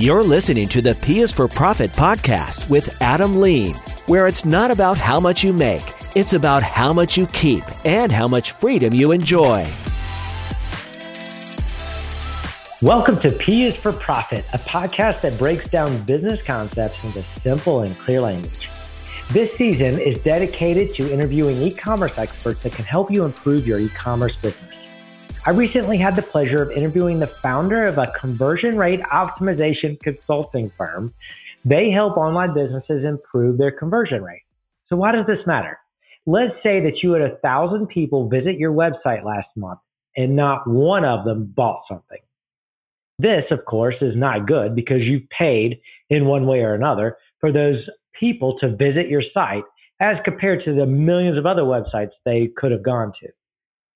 You're listening to the P is for Profit podcast with Adam Lean, where it's not about how much you make, it's about how much you keep and how much freedom you enjoy. Welcome to P is for Profit, a podcast that breaks down business concepts into simple and clear language. This season is dedicated to interviewing e commerce experts that can help you improve your e commerce business. I recently had the pleasure of interviewing the founder of a conversion rate optimization consulting firm. They help online businesses improve their conversion rate. So why does this matter? Let's say that you had a thousand people visit your website last month and not one of them bought something. This, of course, is not good because you paid in one way or another for those people to visit your site as compared to the millions of other websites they could have gone to.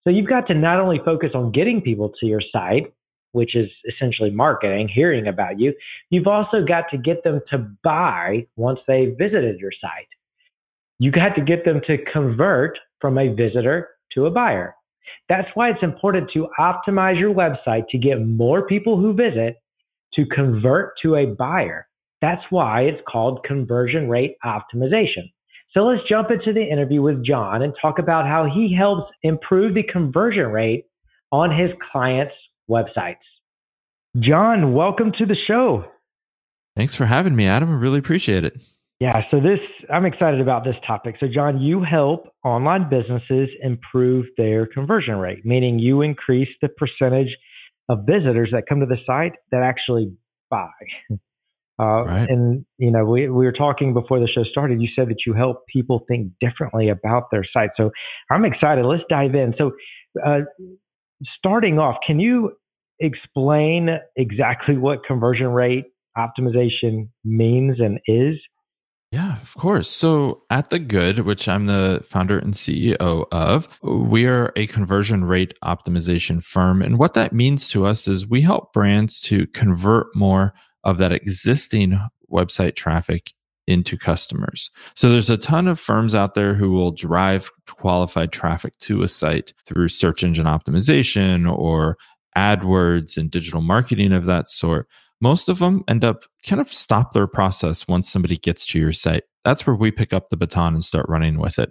So you've got to not only focus on getting people to your site, which is essentially marketing, hearing about you, you've also got to get them to buy once they visited your site. You got to get them to convert from a visitor to a buyer. That's why it's important to optimize your website to get more people who visit to convert to a buyer. That's why it's called conversion rate optimization. So let's jump into the interview with John and talk about how he helps improve the conversion rate on his clients' websites. John, welcome to the show. Thanks for having me, Adam. I really appreciate it. Yeah, so this I'm excited about this topic. So John, you help online businesses improve their conversion rate, meaning you increase the percentage of visitors that come to the site that actually buy. Uh, right. And you know, we we were talking before the show started. You said that you help people think differently about their site. So I'm excited. Let's dive in. So, uh, starting off, can you explain exactly what conversion rate optimization means and is? Yeah, of course. So at The Good, which I'm the founder and CEO of, we are a conversion rate optimization firm. And what that means to us is we help brands to convert more of that existing website traffic into customers. So there's a ton of firms out there who will drive qualified traffic to a site through search engine optimization or AdWords and digital marketing of that sort. Most of them end up kind of stop their process once somebody gets to your site. That's where we pick up the baton and start running with it.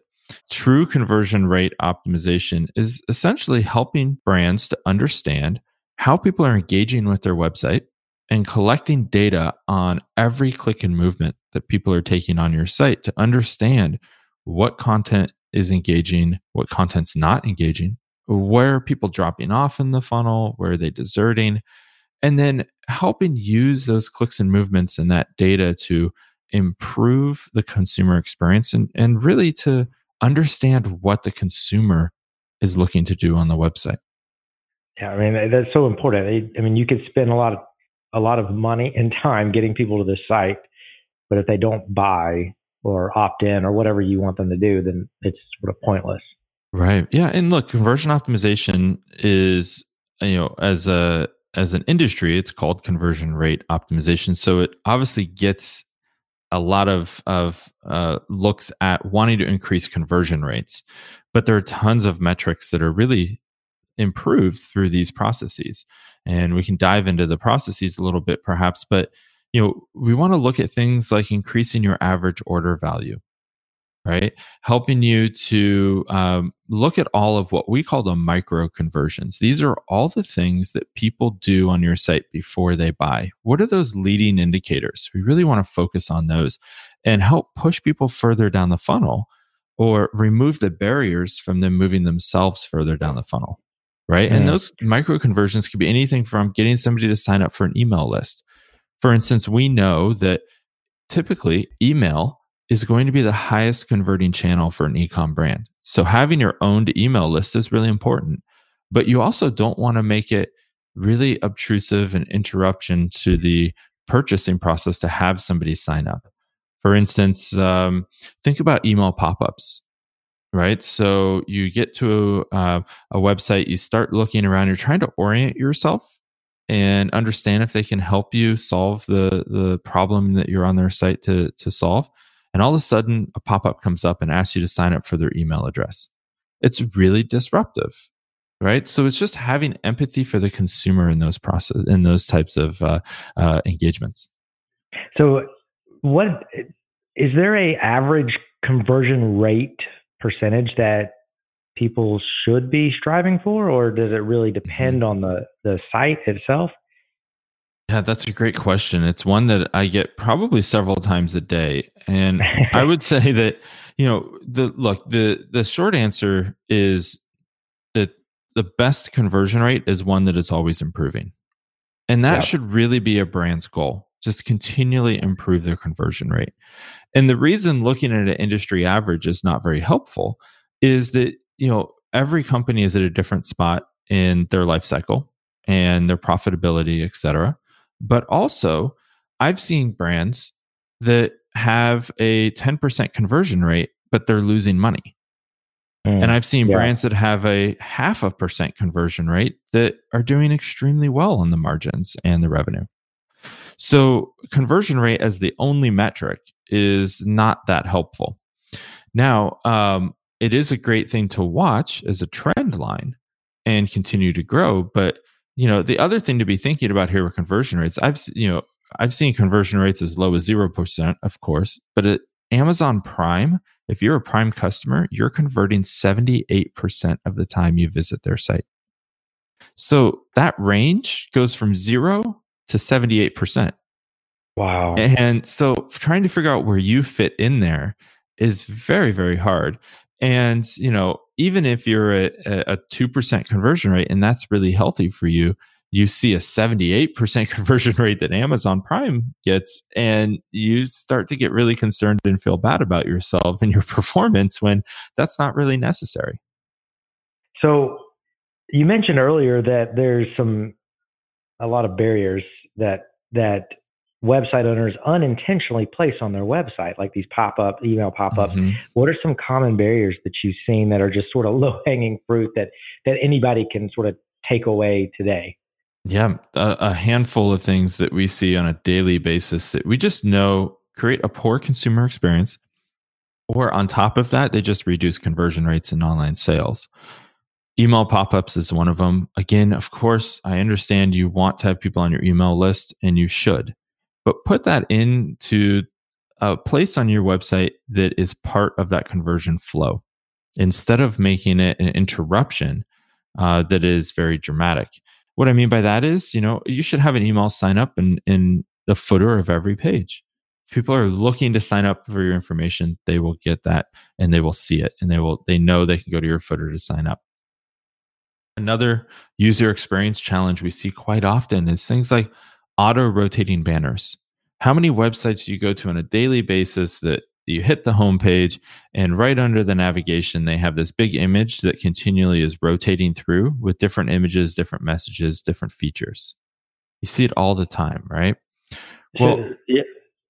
True conversion rate optimization is essentially helping brands to understand how people are engaging with their website and collecting data on every click and movement that people are taking on your site to understand what content is engaging, what content's not engaging, where are people dropping off in the funnel, where are they deserting, and then helping use those clicks and movements and that data to improve the consumer experience and, and really to understand what the consumer is looking to do on the website. Yeah, I mean that's so important. I mean, you could spend a lot of a lot of money and time getting people to the site, but if they don't buy or opt in or whatever you want them to do, then it's sort of pointless. Right. Yeah. And look, conversion optimization is, you know, as a as an industry, it's called conversion rate optimization. So it obviously gets a lot of of uh, looks at wanting to increase conversion rates, but there are tons of metrics that are really improved through these processes. And we can dive into the processes a little bit perhaps but you know we want to look at things like increasing your average order value right? Helping you to um, look at all of what we call the micro conversions these are all the things that people do on your site before they buy. What are those leading indicators? We really want to focus on those and help push people further down the funnel or remove the barriers from them moving themselves further down the funnel right? Mm. And those micro conversions could be anything from getting somebody to sign up for an email list. For instance, we know that typically email is going to be the highest converting channel for an ecom brand. So having your owned email list is really important, but you also don't want to make it really obtrusive and interruption to the purchasing process to have somebody sign up. For instance, um, think about email pop ups right? So you get to a, uh, a website, you start looking around, you're trying to orient yourself and understand if they can help you solve the the problem that you're on their site to to solve. And all of a sudden, a pop up comes up and asks you to sign up for their email address. It's really disruptive, right so it's just having empathy for the consumer in those process in those types of uh, uh, engagements so what is there a average conversion rate percentage that people should be striving for or does it really mm-hmm. depend on the the site itself? Yeah that's a great question. It's one that i get probably several times a day. And i would say that you know the look the the short answer is that the best conversion rate is one that is always improving. And that yep. should really be a brand's goal just continually improve their conversion rate. And the reason looking at an industry average is not very helpful is that you know every company is at a different spot in their life cycle and their profitability et cetera. But also i've seen brands that have a 10% conversion rate but they're losing money. Mm, and i've seen yeah. brands that have a half a percent conversion rate that are doing extremely well on the margins and the revenue so conversion rate as the only metric is not that helpful now um, it is a great thing to watch as a trend line and continue to grow. But you know, the other thing to be thinking about here with conversion rates, I've you know, I've seen conversion rates as low as zero percent, of course, but at Amazon Prime, if you're a Prime customer, you're converting 78% of the time you visit their site. So that range goes from zero to 78%. Wow. And so trying to figure out where you fit in there is very, very hard. And, you know, even if you're at a, 2% conversion rate and that's really healthy for you, you see a 78% conversion rate that Amazon Prime gets, and you start to get really concerned and feel bad about yourself and your performance when that's not really necessary. So, you mentioned earlier that there's some a lot of barriers that that website owners unintentionally place on their website, like these pop up email pop ups. Mm-hmm. What are some common barriers that you've seen that are just sort of low hanging fruit that that anybody can sort of take away today? Yeah, a, a, handful of things that we see on a daily basis that we just know create a poor consumer experience, or on top of that, they just reduce conversion rates in online sales. Email pop ups is one of them. Again, of course, I understand you want to have people on your email list, and you should but put that into a place on your website that is part of that conversion flow instead of making it an interruption uh, that is very dramatic. What I mean by that is, you know, you should have an email sign up in, in the footer of every page. If people are looking to sign up for your information, they will get that and they will see it and they will they know they can go to your footer to sign up. Another user experience challenge we see quite often is things like auto rotating banners. How many websites do you go to on a daily basis that you hit the homepage and right under the navigation, they have this big image that continually is rotating through with different images, different messages, different features. You see it all the time, right? Well, yeah.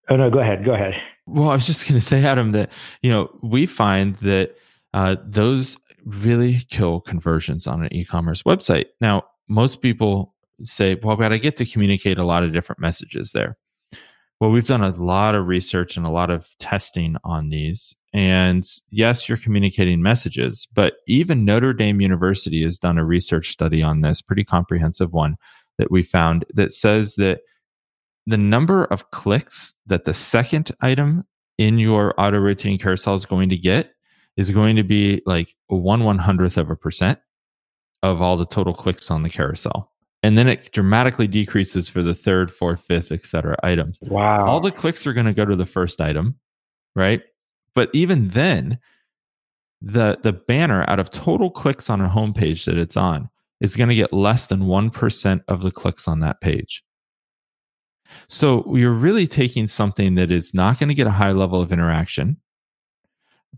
Oh, no, go ahead. Go ahead. Well, I was just going to say, Adam, that, you know, we find that uh, those really kill conversions on an e commerce website. Now, most people say, well, but I get to communicate a lot of different messages there. Well, we've done a lot of research and a lot of testing on these. And yes, you're communicating messages, but even Notre Dame University has done a research study on this, pretty comprehensive one that we found that says that the number of clicks that the second item in your auto rotating carousel is going to get is going to be like one one hundredth of a percent of all the total clicks on the carousel and then it dramatically decreases for the third, fourth, fifth, etc. items. Wow! All the clicks are going to go to the first item, right? But even then, the the banner out of total clicks on a homepage that it's on is going to get less than one percent of the clicks on that page. So you're really taking something that is not going to get a high level of interaction,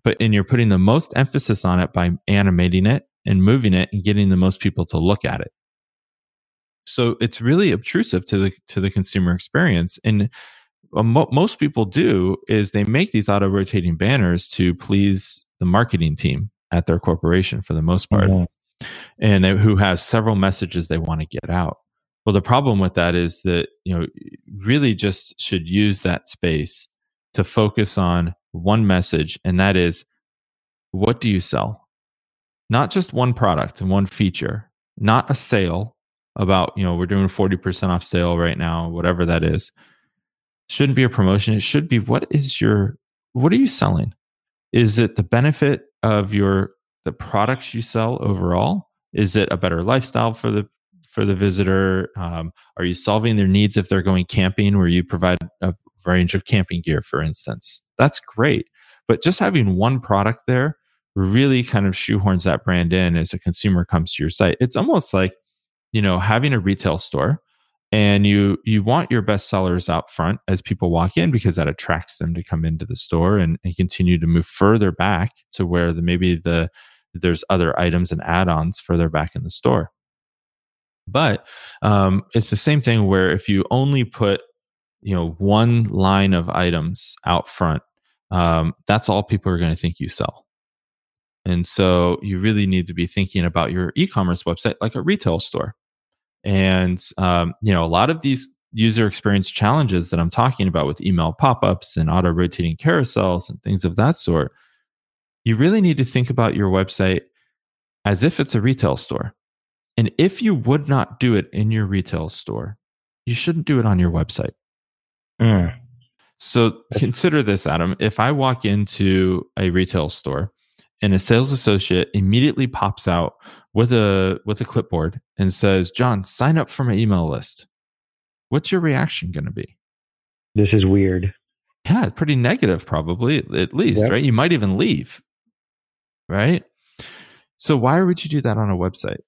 but and you're putting the most emphasis on it by animating it and moving it and getting the most people to look at it. So it's really obtrusive to the to the consumer experience. And uh, mo- most people do is they make these auto rotating banners to please the marketing team at their corporation for the most part, mm-hmm. and who has several messages they want to get out. Well, the problem with that is that you know really just should use that space to focus on one message, and that is, what do you sell? not just one product and one feature, not a sale about, you know, we're doing 40% off sale right now, whatever that is. Shouldn't be a promotion. It should be what is your, what are you selling? Is it the benefit of your, the products you sell overall? Is it a better lifestyle for the for the visitor? Um, are you solving their needs if they're going camping, where you provide a range of camping gear, for instance? That's great. But just having one product there really kind of shoehorns that brand in as a consumer comes to your site. It's almost like, you know, having a retail store and you you want your best sellers out front as people walk in because that attracts them to come into the store and, and continue to move further back to where the maybe the there's other items and add-ons further back in the store but um, it's the same thing where if you only put you know one line of items out front, um, that's all people are going to think you sell. And so you really need to be thinking about your e-commerce website like a retail store. And um, you know a lot of these user experience challenges that I'm talking about with email pop-ups and auto rotating carousels and things of that sort, you really need to think about your website as if it's a retail store. And if you would not do it in your retail store, you shouldn't do it on your website. Mm. So consider this, Adam. If I walk into a retail store and a sales associate immediately pops out with a with a clipboard and says, "John, sign up for my email list." What's your reaction going to be? This is weird. Yeah, pretty negative, probably at least, yep. right? You might even leave, right? So why would you do that on a website?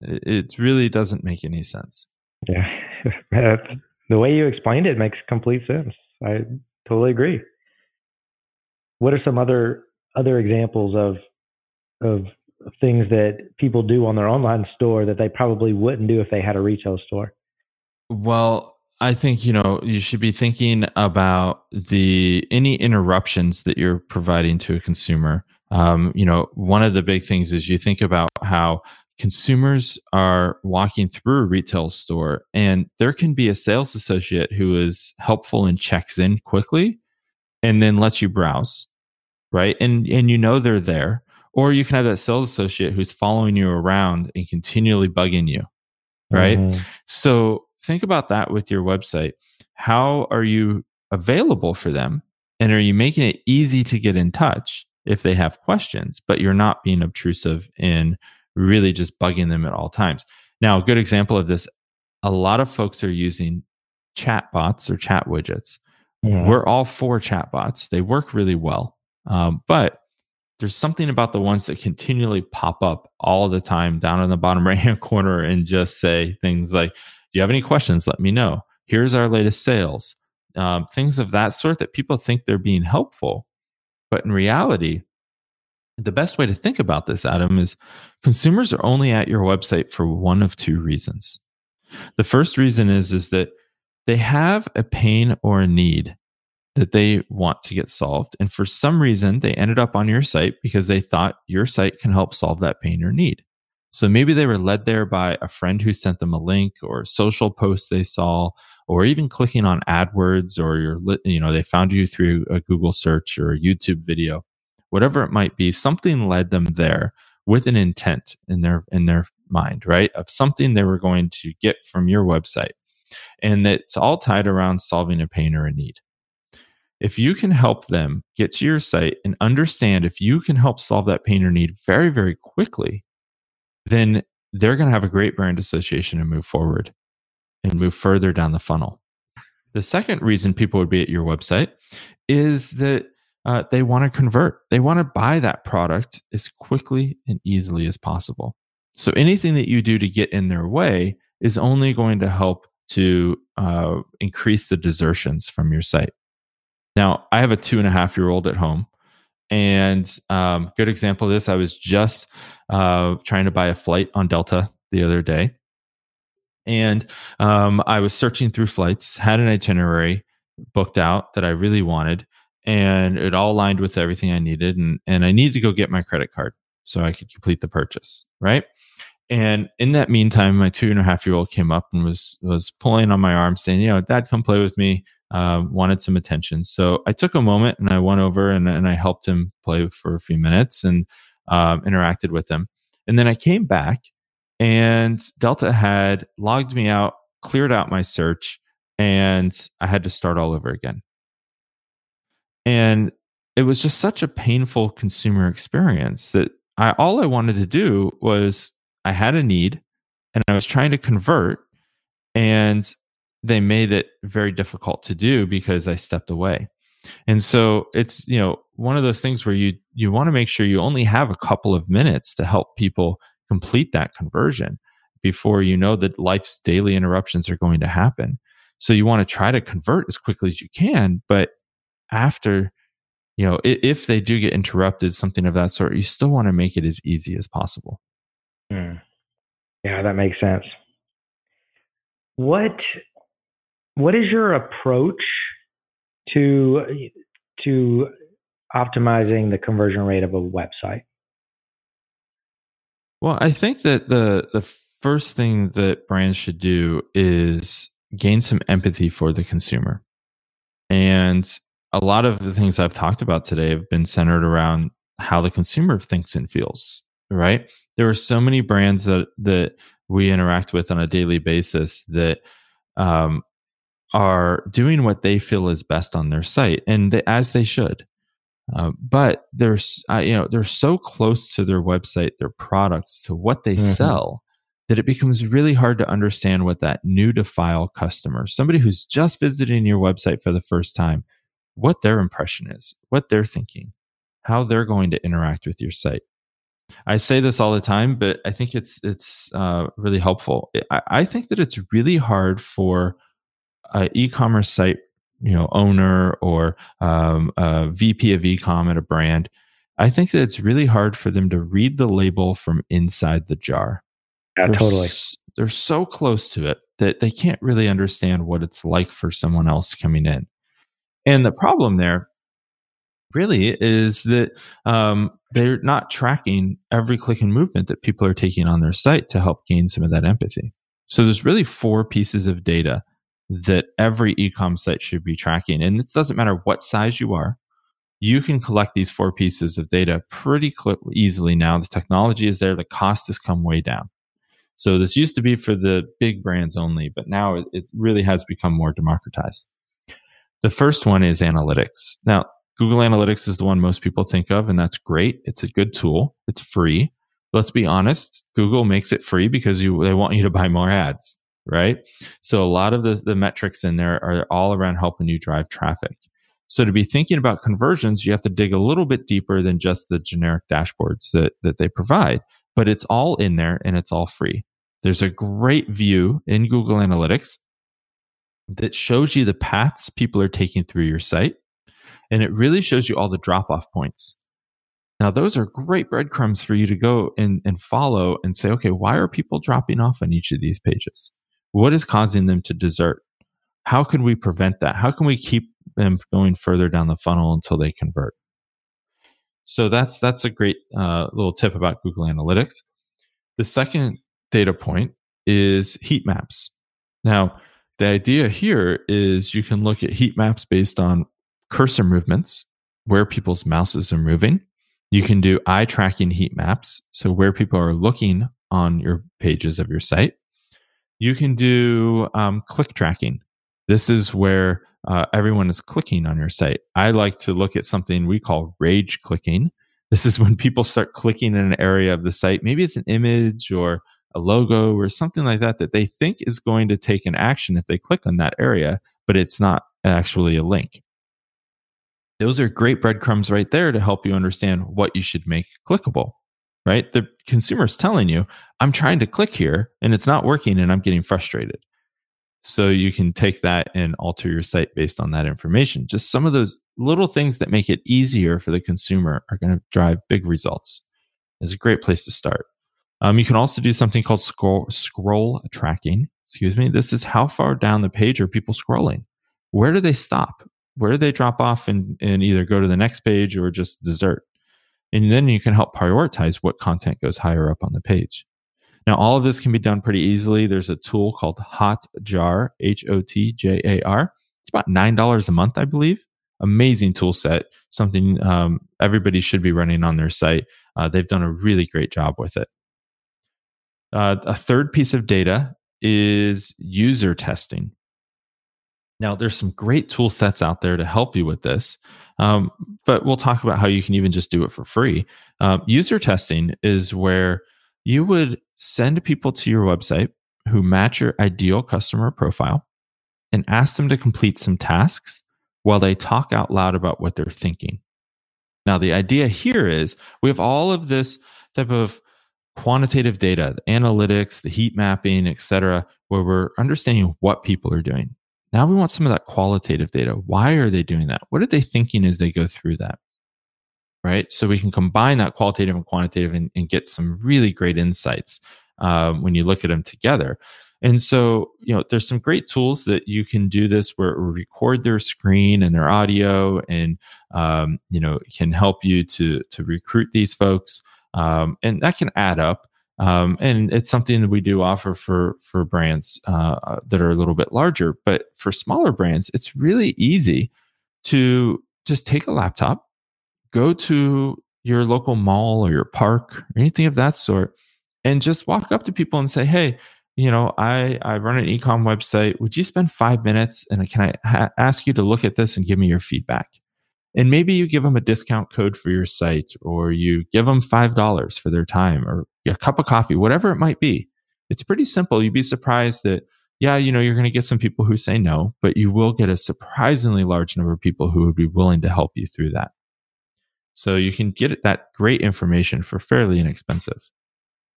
It really doesn't make any sense. Yeah. the way you explained it makes complete sense. I totally agree. What are some other other examples of of things that people do on their online store that they probably wouldn't do if they had a retail store? Well, I think you know you should be thinking about the any interruptions that you're providing to a consumer. Um, you know, one of the big things is you think about how consumers are walking through a retail store and there can be a sales associate who is helpful and checks in quickly and then lets you browse right? And and you know they're there or you can have that sales associate who's following you around and continually bugging you right? Mm-hmm. so think about that with your website. How are you available for them and are you making it easy to get in touch if they have questions but you're not being obtrusive in really just bugging them at all times. Now, a good example of this a lot of folks are using chat bots or chat widgets. Yeah. We're all for chat bots, they work really well. Um, but there's something about the ones that continually pop up all the time down in the bottom right hand corner and just say things like, Do you have any questions? Let me know. Here's our latest sales. Um, things of that sort that people think they're being helpful. But in reality, the best way to think about this, Adam, is consumers are only at your website for one of two reasons. The first reason is, is that they have a pain or a need that they want to get solved. And for some reason, they ended up on your site because they thought your site can help solve that pain or need. So maybe they were led there by a friend who sent them a link or a social post they saw, or even clicking on AdWords or your, you know, they found you through a Google search or a YouTube video whatever it might be, something led them there with an intent in their in their mind, right? Of something they were going to get from your website. And it's all tied around solving a pain or a need. If you can help them get to your site and understand if you can help solve that pain or need very, very quickly, then they're going to have a great brand association and move forward and move further down the funnel. The second reason people would be at your website is that uh, they want to convert. They want to buy that product as quickly and easily as possible. So anything that you do to get in their way is only going to help to uh, increase the desertions from your site. Now, I have a two and a half year old at home. And um, good example of this, I was just uh, trying to buy a flight on Delta the other day. And um, I was searching through flights, had an itinerary booked out that I really wanted and it all aligned with everything I needed. And, and I needed to go get my credit card so I could complete the purchase. Right. And in that meantime, my two and a half year old came up and was, was pulling on my arm saying, you know, dad, come play with me. Uh, wanted some attention. So I took a moment and I went over and, and I helped him play for a few minutes and um, interacted with him. And then I came back and Delta had logged me out, cleared out my search, and I had to start all over again. And it was just such a painful consumer experience that I all I wanted to do was I had a need and I was trying to convert and they made it very difficult to do because I stepped away. And so it's, you know, one of those things where you you want to make sure you only have a couple of minutes to help people complete that conversion before you know that life's daily interruptions are going to happen. So you want to try to convert as quickly as you can, but after you know, if they do get interrupted, something of that sort, you still want to make it as easy as possible. Hmm. Yeah, that makes sense. What what is your approach to to optimizing the conversion rate of a website? Well, I think that the the first thing that brands should do is gain some empathy for the consumer. And a lot of the things I've talked about today have been centered around how the consumer thinks and feels, right? There are so many brands that that we interact with on a daily basis that um, are doing what they feel is best on their site, and they, as they should. Uh, but they're uh, you know they're so close to their website, their products, to what they mm-hmm. sell that it becomes really hard to understand what that new to file customer, somebody who's just visiting your website for the first time, what their impression is, what they're thinking, how they're going to interact with your site. I say this all the time, but I think it's it's uh, really helpful. I, I think that it's really hard for an e-commerce site you know owner or um, a VP of ecom at a brand, I think that it's really hard for them to read the label from inside the jar. Yeah, they're totally. S- they're so close to it that they can't really understand what it's like for someone else coming in. And the problem there really is that um, they're not tracking every click and movement that people are taking on their site to help gain some of that empathy. So there's really four pieces of data that every ecom site should be tracking. And it doesn't matter what size you are, you can collect these four pieces of data pretty cl- easily now. The technology is there, the cost has come way down. So this used to be for the big brands only, but now it, it really has become more democratized. The first one is analytics. Now, Google Analytics is the one most people think of, and that's great. It's a good tool. It's free. Let's be honest. Google makes it free because you, they want you to buy more ads right? So a lot of the, the metrics in there are all around helping you drive traffic. So to be thinking about conversions, you have to dig a little bit deeper than just the generic dashboards that, that they provide, but it's all in there and it's all free. There's a great view in Google Analytics that shows you the paths people are taking through your site. And it really shows you all the drop off points. Now, those are great breadcrumbs for you to go and, and follow and say, okay, why are people dropping off on each of these pages? What is causing them to desert? How can we prevent that? How can we keep them going further down the funnel until they convert? So that's that's a great uh, little tip about Google Analytics. The second data point is heat maps. Now, the idea here is you can look at heat maps based on cursor movements, where people's mouses are moving. You can do eye tracking heat maps, so where people are looking on your pages of your site you can do um, click tracking. This is where uh, everyone is clicking on your site. I like to look at something we call rage clicking. This is when people start clicking in an area of the site. Maybe it's an image or a logo or something like that that they think is going to take an action if they click on that area, but it's not actually a link. Those are great breadcrumbs right there to help you understand what you should make clickable right? The consumer's telling you, I'm trying to click here and it's not working and I'm getting frustrated. So you can take that and alter your site based on that information. Just some of those little things that make it easier for the consumer are going to drive big results. It's a great place to start. Um, you can also do something called scroll, scroll tracking. Excuse me. This is how far down the page are people scrolling? Where do they stop? Where do they drop off and, and either go to the next page or just desert? And then you can help prioritize what content goes higher up on the page. Now, all of this can be done pretty easily. There's a tool called Hotjar, H O T J A R. It's about $9 a month, I believe. Amazing tool set, something um, everybody should be running on their site. Uh, they've done a really great job with it. Uh, a third piece of data is user testing. Now, there's some great tool sets out there to help you with this, um, but we'll talk about how you can even just do it for free. Um, user testing is where you would send people to your website who match your ideal customer profile and ask them to complete some tasks while they talk out loud about what they're thinking. Now, the idea here is we have all of this type of quantitative data, the analytics, the heat mapping, et cetera, where we're understanding what people are doing. Now we want some of that qualitative data. Why are they doing that? What are they thinking as they go through that? Right. So we can combine that qualitative and quantitative and, and get some really great insights um, when you look at them together. And so, you know, there's some great tools that you can do this where record their screen and their audio, and um, you know, can help you to to recruit these folks, um, and that can add up. Um, and it's something that we do offer for for brands uh, that are a little bit larger. But for smaller brands, it's really easy to just take a laptop, go to your local mall or your park or anything of that sort, and just walk up to people and say, "Hey." you know, I, I run an ecom website. Would you spend five minutes and can I ha- ask you to look at this and give me your feedback? And maybe you give them a discount code for your site or you give them $5 for their time or a cup of coffee, whatever it might be. It's pretty simple. You'd be surprised that, yeah, you know, you're going to get some people who say no, but you will get a surprisingly large number of people who would be willing to help you through that. So you can get that great information for fairly inexpensive.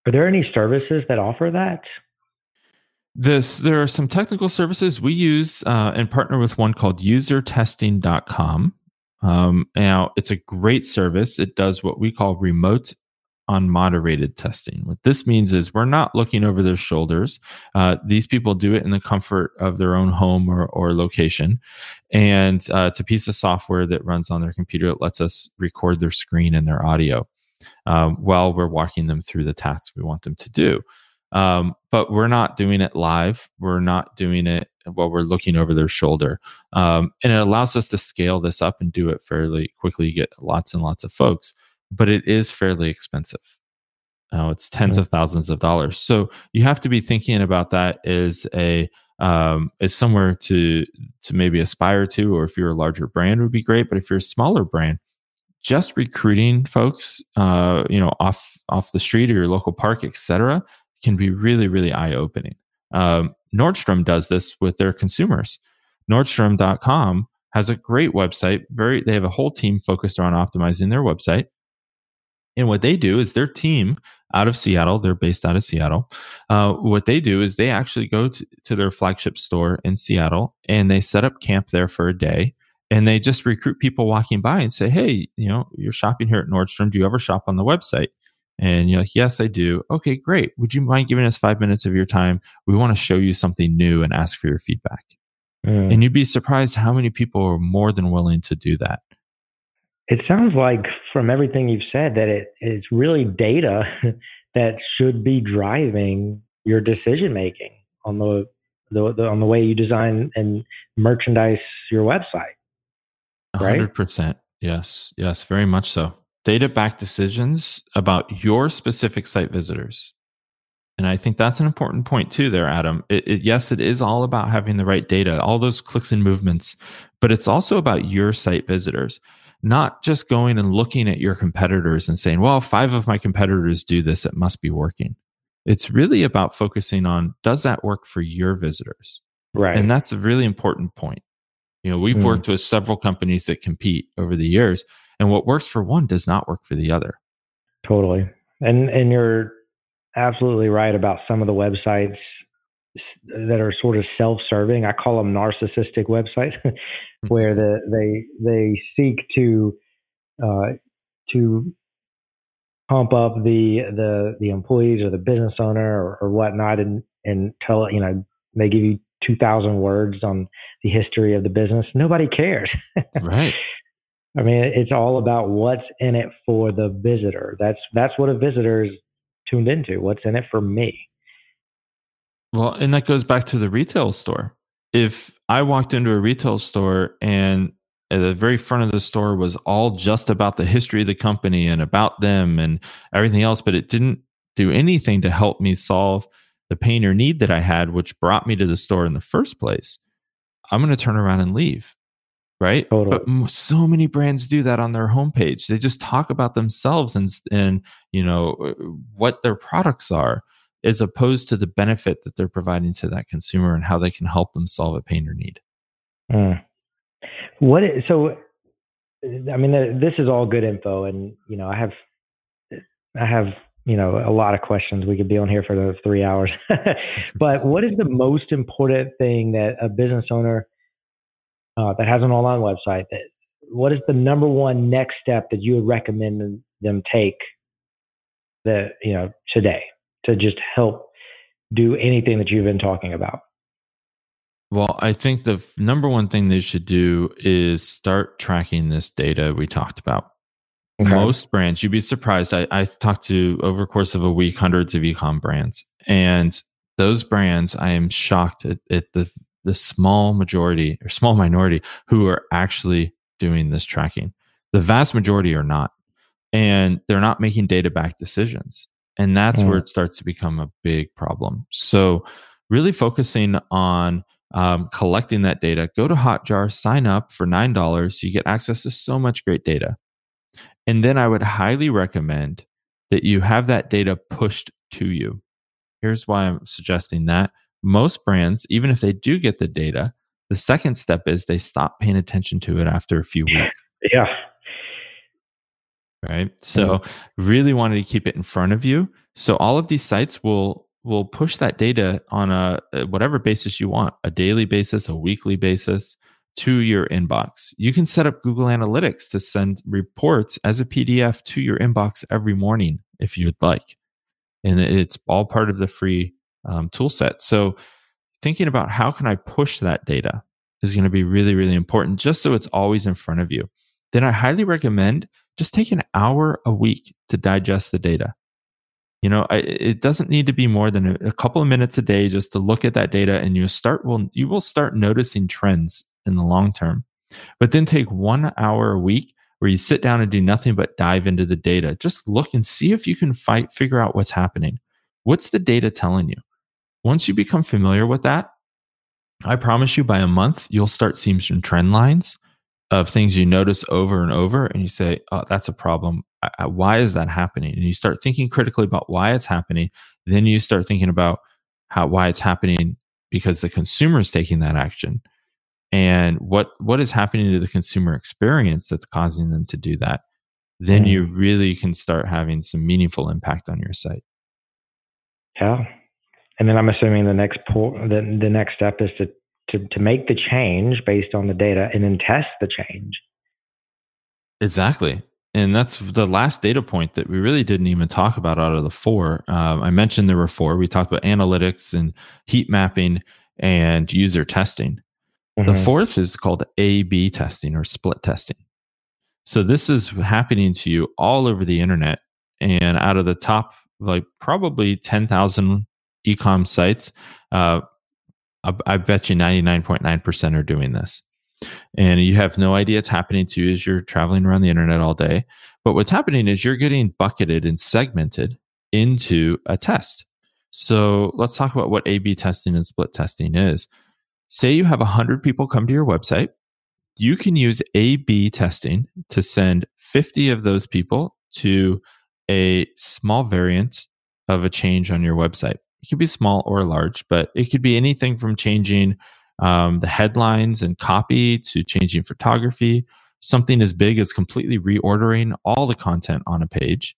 Are there any services that offer that? This there are some technical services we use uh, and partner with one called usertesting.com. Um, now it's a great service. It does what we call remote unmoderated testing. What this means is we're not looking over their shoulders. Uh, these people do it in the comfort of their own home or, or location. And uh, it's a piece of software that runs on their computer that lets us record their screen and their audio um, while we're walking them through the tasks we want them to do. Um, but we're not doing it live. We're not doing it while we're looking over their shoulder. Um, and it allows us to scale this up and do it fairly quickly, get lots and lots of folks. But it is fairly expensive. Uh, it's 10s mm-hmm. of thousands of dollars. So you have to be thinking about that as a um, as somewhere to to maybe aspire to, or if you're a larger brand, would be great. But if you're a smaller brand, just recruiting folks, uh, you know, off off the street or your local park, etc., can be really, really eye opening. Um, Nordstrom does this with their consumers. Nordstrom.com has a great website. Very, they have a whole team focused on optimizing their website. And what they do is their team out of Seattle, they're based out of Seattle. Uh, what they do is they actually go to, to their flagship store in Seattle and they set up camp there for a day and they just recruit people walking by and say, Hey, you know, you're shopping here at Nordstrom. Do you ever shop on the website? And you're like, yes, I do. Okay, great. Would you mind giving us five minutes of your time? We want to show you something new and ask for your feedback. Mm. And you'd be surprised how many people are more than willing to do that. It sounds like from everything you've said that it, it's really data that should be driving your decision making on the, the, the, on the way you design and merchandise your website. Right? 100%. Yes. Yes, very much so data backed decisions about your specific site visitors. And I think that's an important point too, there, Adam. It, it, yes, it is all about having the right data, all those clicks and movements, but it's also about your site visitors, not just going and looking at your competitors and saying, well, five of my competitors do this, it must be working. It's really about focusing on does that work for your visitors? Right. And that's a really important point. You know, we've mm. worked with several companies that compete over the years and what works for one does not work for the other. Totally. And and you're absolutely right about some of the websites that are sort of self-serving. I call them narcissistic websites where the they they seek to uh, to pump up the the the employees or the business owner or, or whatnot and and tell you know they give you 2000 words on the history of the business. Nobody cares. Right I mean, it's all about what's in it for the visitor. That's that's what a visitor is tuned into. What's in it for me? Well, and that goes back to the retail store. If I walked into a retail store and at the very front of the store was all just about the history of the company and about them and everything else, but it didn't do anything to help me solve the pain or need that I had, which brought me to the store in the first place, I'm going to turn around and leave. Right. Totally. But so many brands do that on their homepage. They just talk about themselves and, and, you know, uh, what their products are as opposed to the benefit that they're providing to that consumer and how they can help them solve a pain or need. Mm. What, so, I mean, this is all good info. And, you know, I have, I have you know a lot of questions we could be on here for the three hours but what is the most important thing that a business owner uh, that has an online website that what is the number one next step that you would recommend them take that you know today to just help do anything that you've been talking about well i think the number one thing they should do is start tracking this data we talked about Okay. Most brands, you'd be surprised. I, I talked to over the course of a week hundreds of ecom brands, and those brands, I am shocked at, at the the small majority or small minority who are actually doing this tracking. The vast majority are not, and they're not making data back decisions, and that's mm. where it starts to become a big problem. So, really focusing on um, collecting that data. Go to Hotjar, sign up for nine dollars. You get access to so much great data. And then I would highly recommend that you have that data pushed to you. Here's why I'm suggesting that. Most brands, even if they do get the data, the second step is they stop paying attention to it after a few weeks. Yeah. Right. So mm-hmm. really wanted to keep it in front of you. So all of these sites will will push that data on a whatever basis you want, a daily basis, a weekly basis to your inbox. You can set up Google Analytics to send reports as a PDF to your inbox every morning if you'd like. And it's all part of the free um, tool set. So, thinking about how can I push that data is going to be really, really important just so it's always in front of you. Then I highly recommend just take an hour a week to digest the data. You know, I, it doesn't need to be more than a, a couple of minutes a day just to look at that data, and you start will you will start noticing trends in the long term. But then take one hour a week where you sit down and do nothing but dive into the data. Just look and see if you can fight, figure out what's happening. What's the data telling you? Once you become familiar with that, I promise you by a month, you'll start seeing some trend lines of things you notice over and over. And you say, oh, that's a problem. Why is that happening? And you start thinking critically about why it's happening. Then you start thinking about how, why it's happening because the consumer is taking that action and what what is happening to the consumer experience that's causing them to do that then mm. you really can start having some meaningful impact on your site yeah and then i'm assuming the next po- the, the next step is to, to to make the change based on the data and then test the change exactly and that's the last data point that we really didn't even talk about out of the four um, i mentioned there were four we talked about analytics and heat mapping and user testing Mm-hmm. The fourth is called A B testing or split testing. So this is happening to you all over the internet. And out of the top, like probably 10,000 ecom sites, uh, I, bet you 99.9% are doing this. And you have no idea it's happening to you as you're traveling around the internet all day. But what's happening is you're getting bucketed and segmented into a test. So let's talk about what A B testing and split testing is say you have 100 people come to your website, you can use A B testing to send 50 of those people to a small variant of a change on your website. It could be small or large, but it could be anything from changing um, the headlines and copy to changing photography, something as big as completely reordering all the content on a page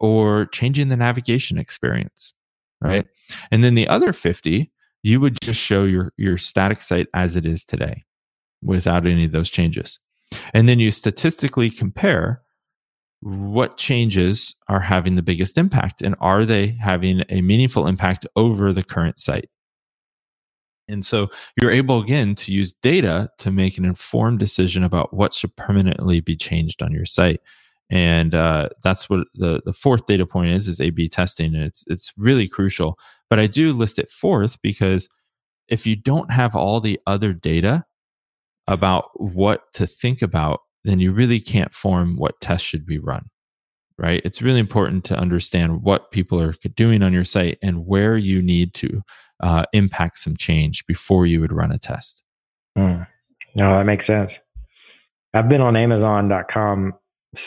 or changing the navigation experience, right? And then the other 50 you would just show your your static site as it is today without any of those changes and then you statistically compare what changes are having the biggest impact and are they having a meaningful impact over the current site? And so you're able again to use data to make an informed decision about what should permanently be changed on your site. And uh, that's what the, the fourth data point is is a b testing and it's it's really crucial. But i do list it fourth because if you don't have all the other data about what to think about then you really can't form what tests should be run right? It's really important to understand what people are doing on your site and where you need to uh, impact some change before you would run a test. Mm. No, that makes sense. I've been on Amazon.com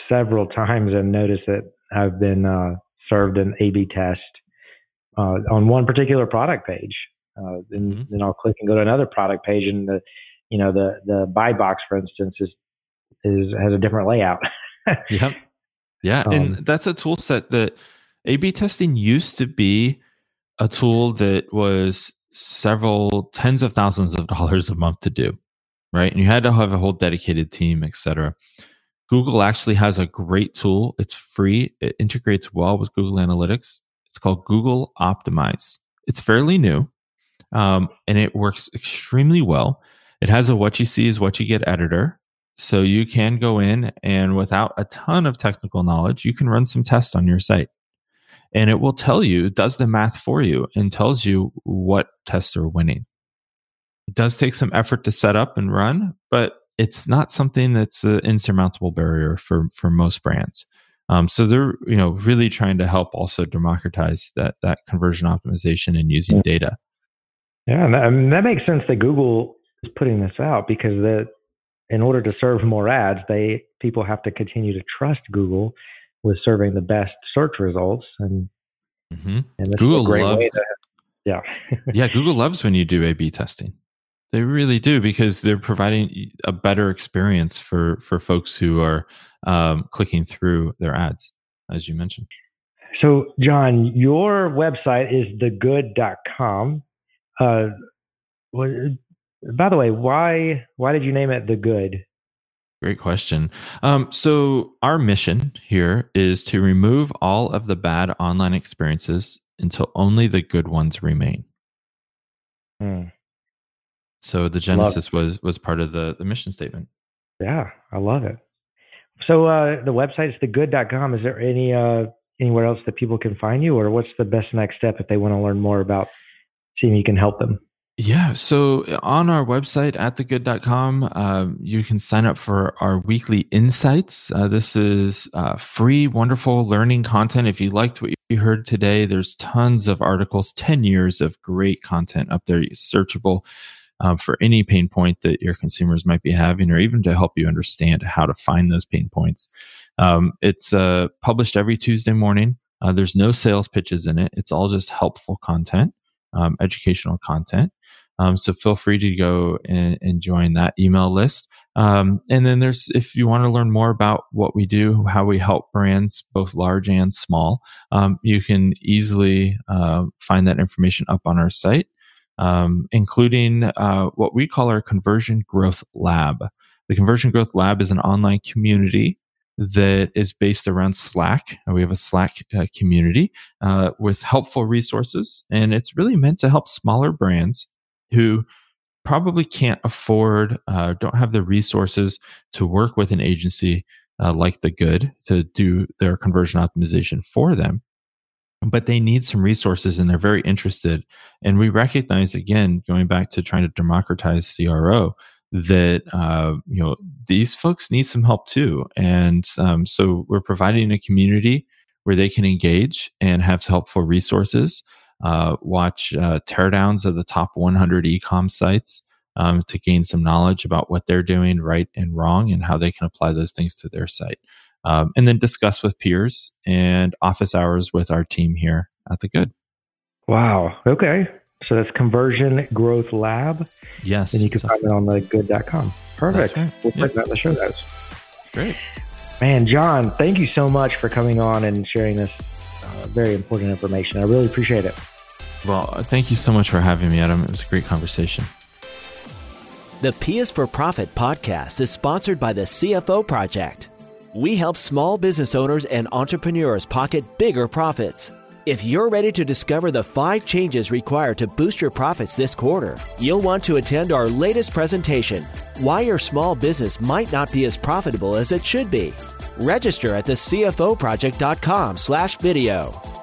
several times and noticed that I've been uh, served an A/B test uh, on one particular product page. Uh, then, mm-hmm. then I'll click and go to another product page, and the you know the the buy box, for instance, is is has a different layout. yep. Yeah, um, and that's a tool set that A/B testing used to be a tool that was several tens of thousands of dollars a month to do, right? And you had to have a whole dedicated team, etc. Google actually has a great tool. It's free. It integrates well with Google Analytics. It's called Google Optimize. It's fairly new, um, and it works extremely well. It has a what you see is what you get editor. So you can go in and without a ton of technical knowledge, you can run some tests on your site. And it will tell you, does the math for you and tells you what tests are winning. It does take some effort to set up and run, but it's not something that's an insurmountable barrier for for most brands. Um, so they're you know really trying to help also democratize that that conversion optimization and using data. Yeah, and that, I mean, that makes sense that Google is putting this out because that in order to serve more ads, they people have to continue to trust Google with serving the best search results, and mm-hmm. and Google loves, to, yeah, yeah. Google loves when you do A/B testing. They really do because they're providing a better experience for for folks who are um, clicking through their ads, as you mentioned. So, John, your website is thegood.com. Uh, by the way, why why did you name it the Good? Great question. Um, so, our mission here is to remove all of the bad online experiences until only the good ones remain. Hmm. So the genesis was was part of the the mission statement. Yeah, I love it. So uh, the website is thegood.com. Is there any uh, anywhere else that people can find you, or what's the best next step if they want to learn more about seeing you can help them? Yeah. So on our website at thegood.com, uh, um, you can sign up for our weekly insights. Uh, this is uh, free, wonderful learning content. If you liked what you heard today, there's tons of articles, 10 years of great content up there, searchable um, for any pain point that your consumers might be having, or even to help you understand how to find those pain points. Um, it's uh, published every Tuesday morning. Uh, there's no sales pitches in it. It's all just helpful content, um, educational content. Um, so feel free to go and, and join that email list. Um, and then there's, if you want to learn more about what we do, how we help brands, both large and small, um, you can easily uh, find that information up on our site um, including uh, what we call our Conversion Growth Lab. The Conversion Growth Lab is an online community that is based around Slack. We have a Slack uh, community uh, with helpful resources, and it's really meant to help smaller brands who probably can't afford, uh, don't have the resources to work with an agency uh, like The Good to do their conversion optimization for them but they need some resources and they're very interested. And we recognize again, going back to trying to democratize CRO, that uh, you know these folks need some help too. And um, so we're providing a community where they can engage and have helpful resources. Uh, watch uh, teardowns of the top 100 ecom sites um, to gain some knowledge about what they're doing right and wrong and how they can apply those things to their site um, and then discuss with peers and office hours with our team here at the Good. Wow. Okay. So that's Conversion Growth Lab. Yes. And you can so, find it on the good.com. Perfect. Right. We'll put that in the show notes. Great. Man, John, thank you so much for coming on and sharing this uh, very important information. I really appreciate it. Well, thank you so much for having me, Adam. It was a great conversation. The P is for Profit podcast is sponsored by the CFO Project we help small business owners and entrepreneurs pocket bigger profits. If you're ready to discover the five changes required to boost your profits this quarter, you'll want to attend our latest presentation Why Your Small Business Might Not Be as Profitable as It Should Be. Register at the CFOproject.com slash video.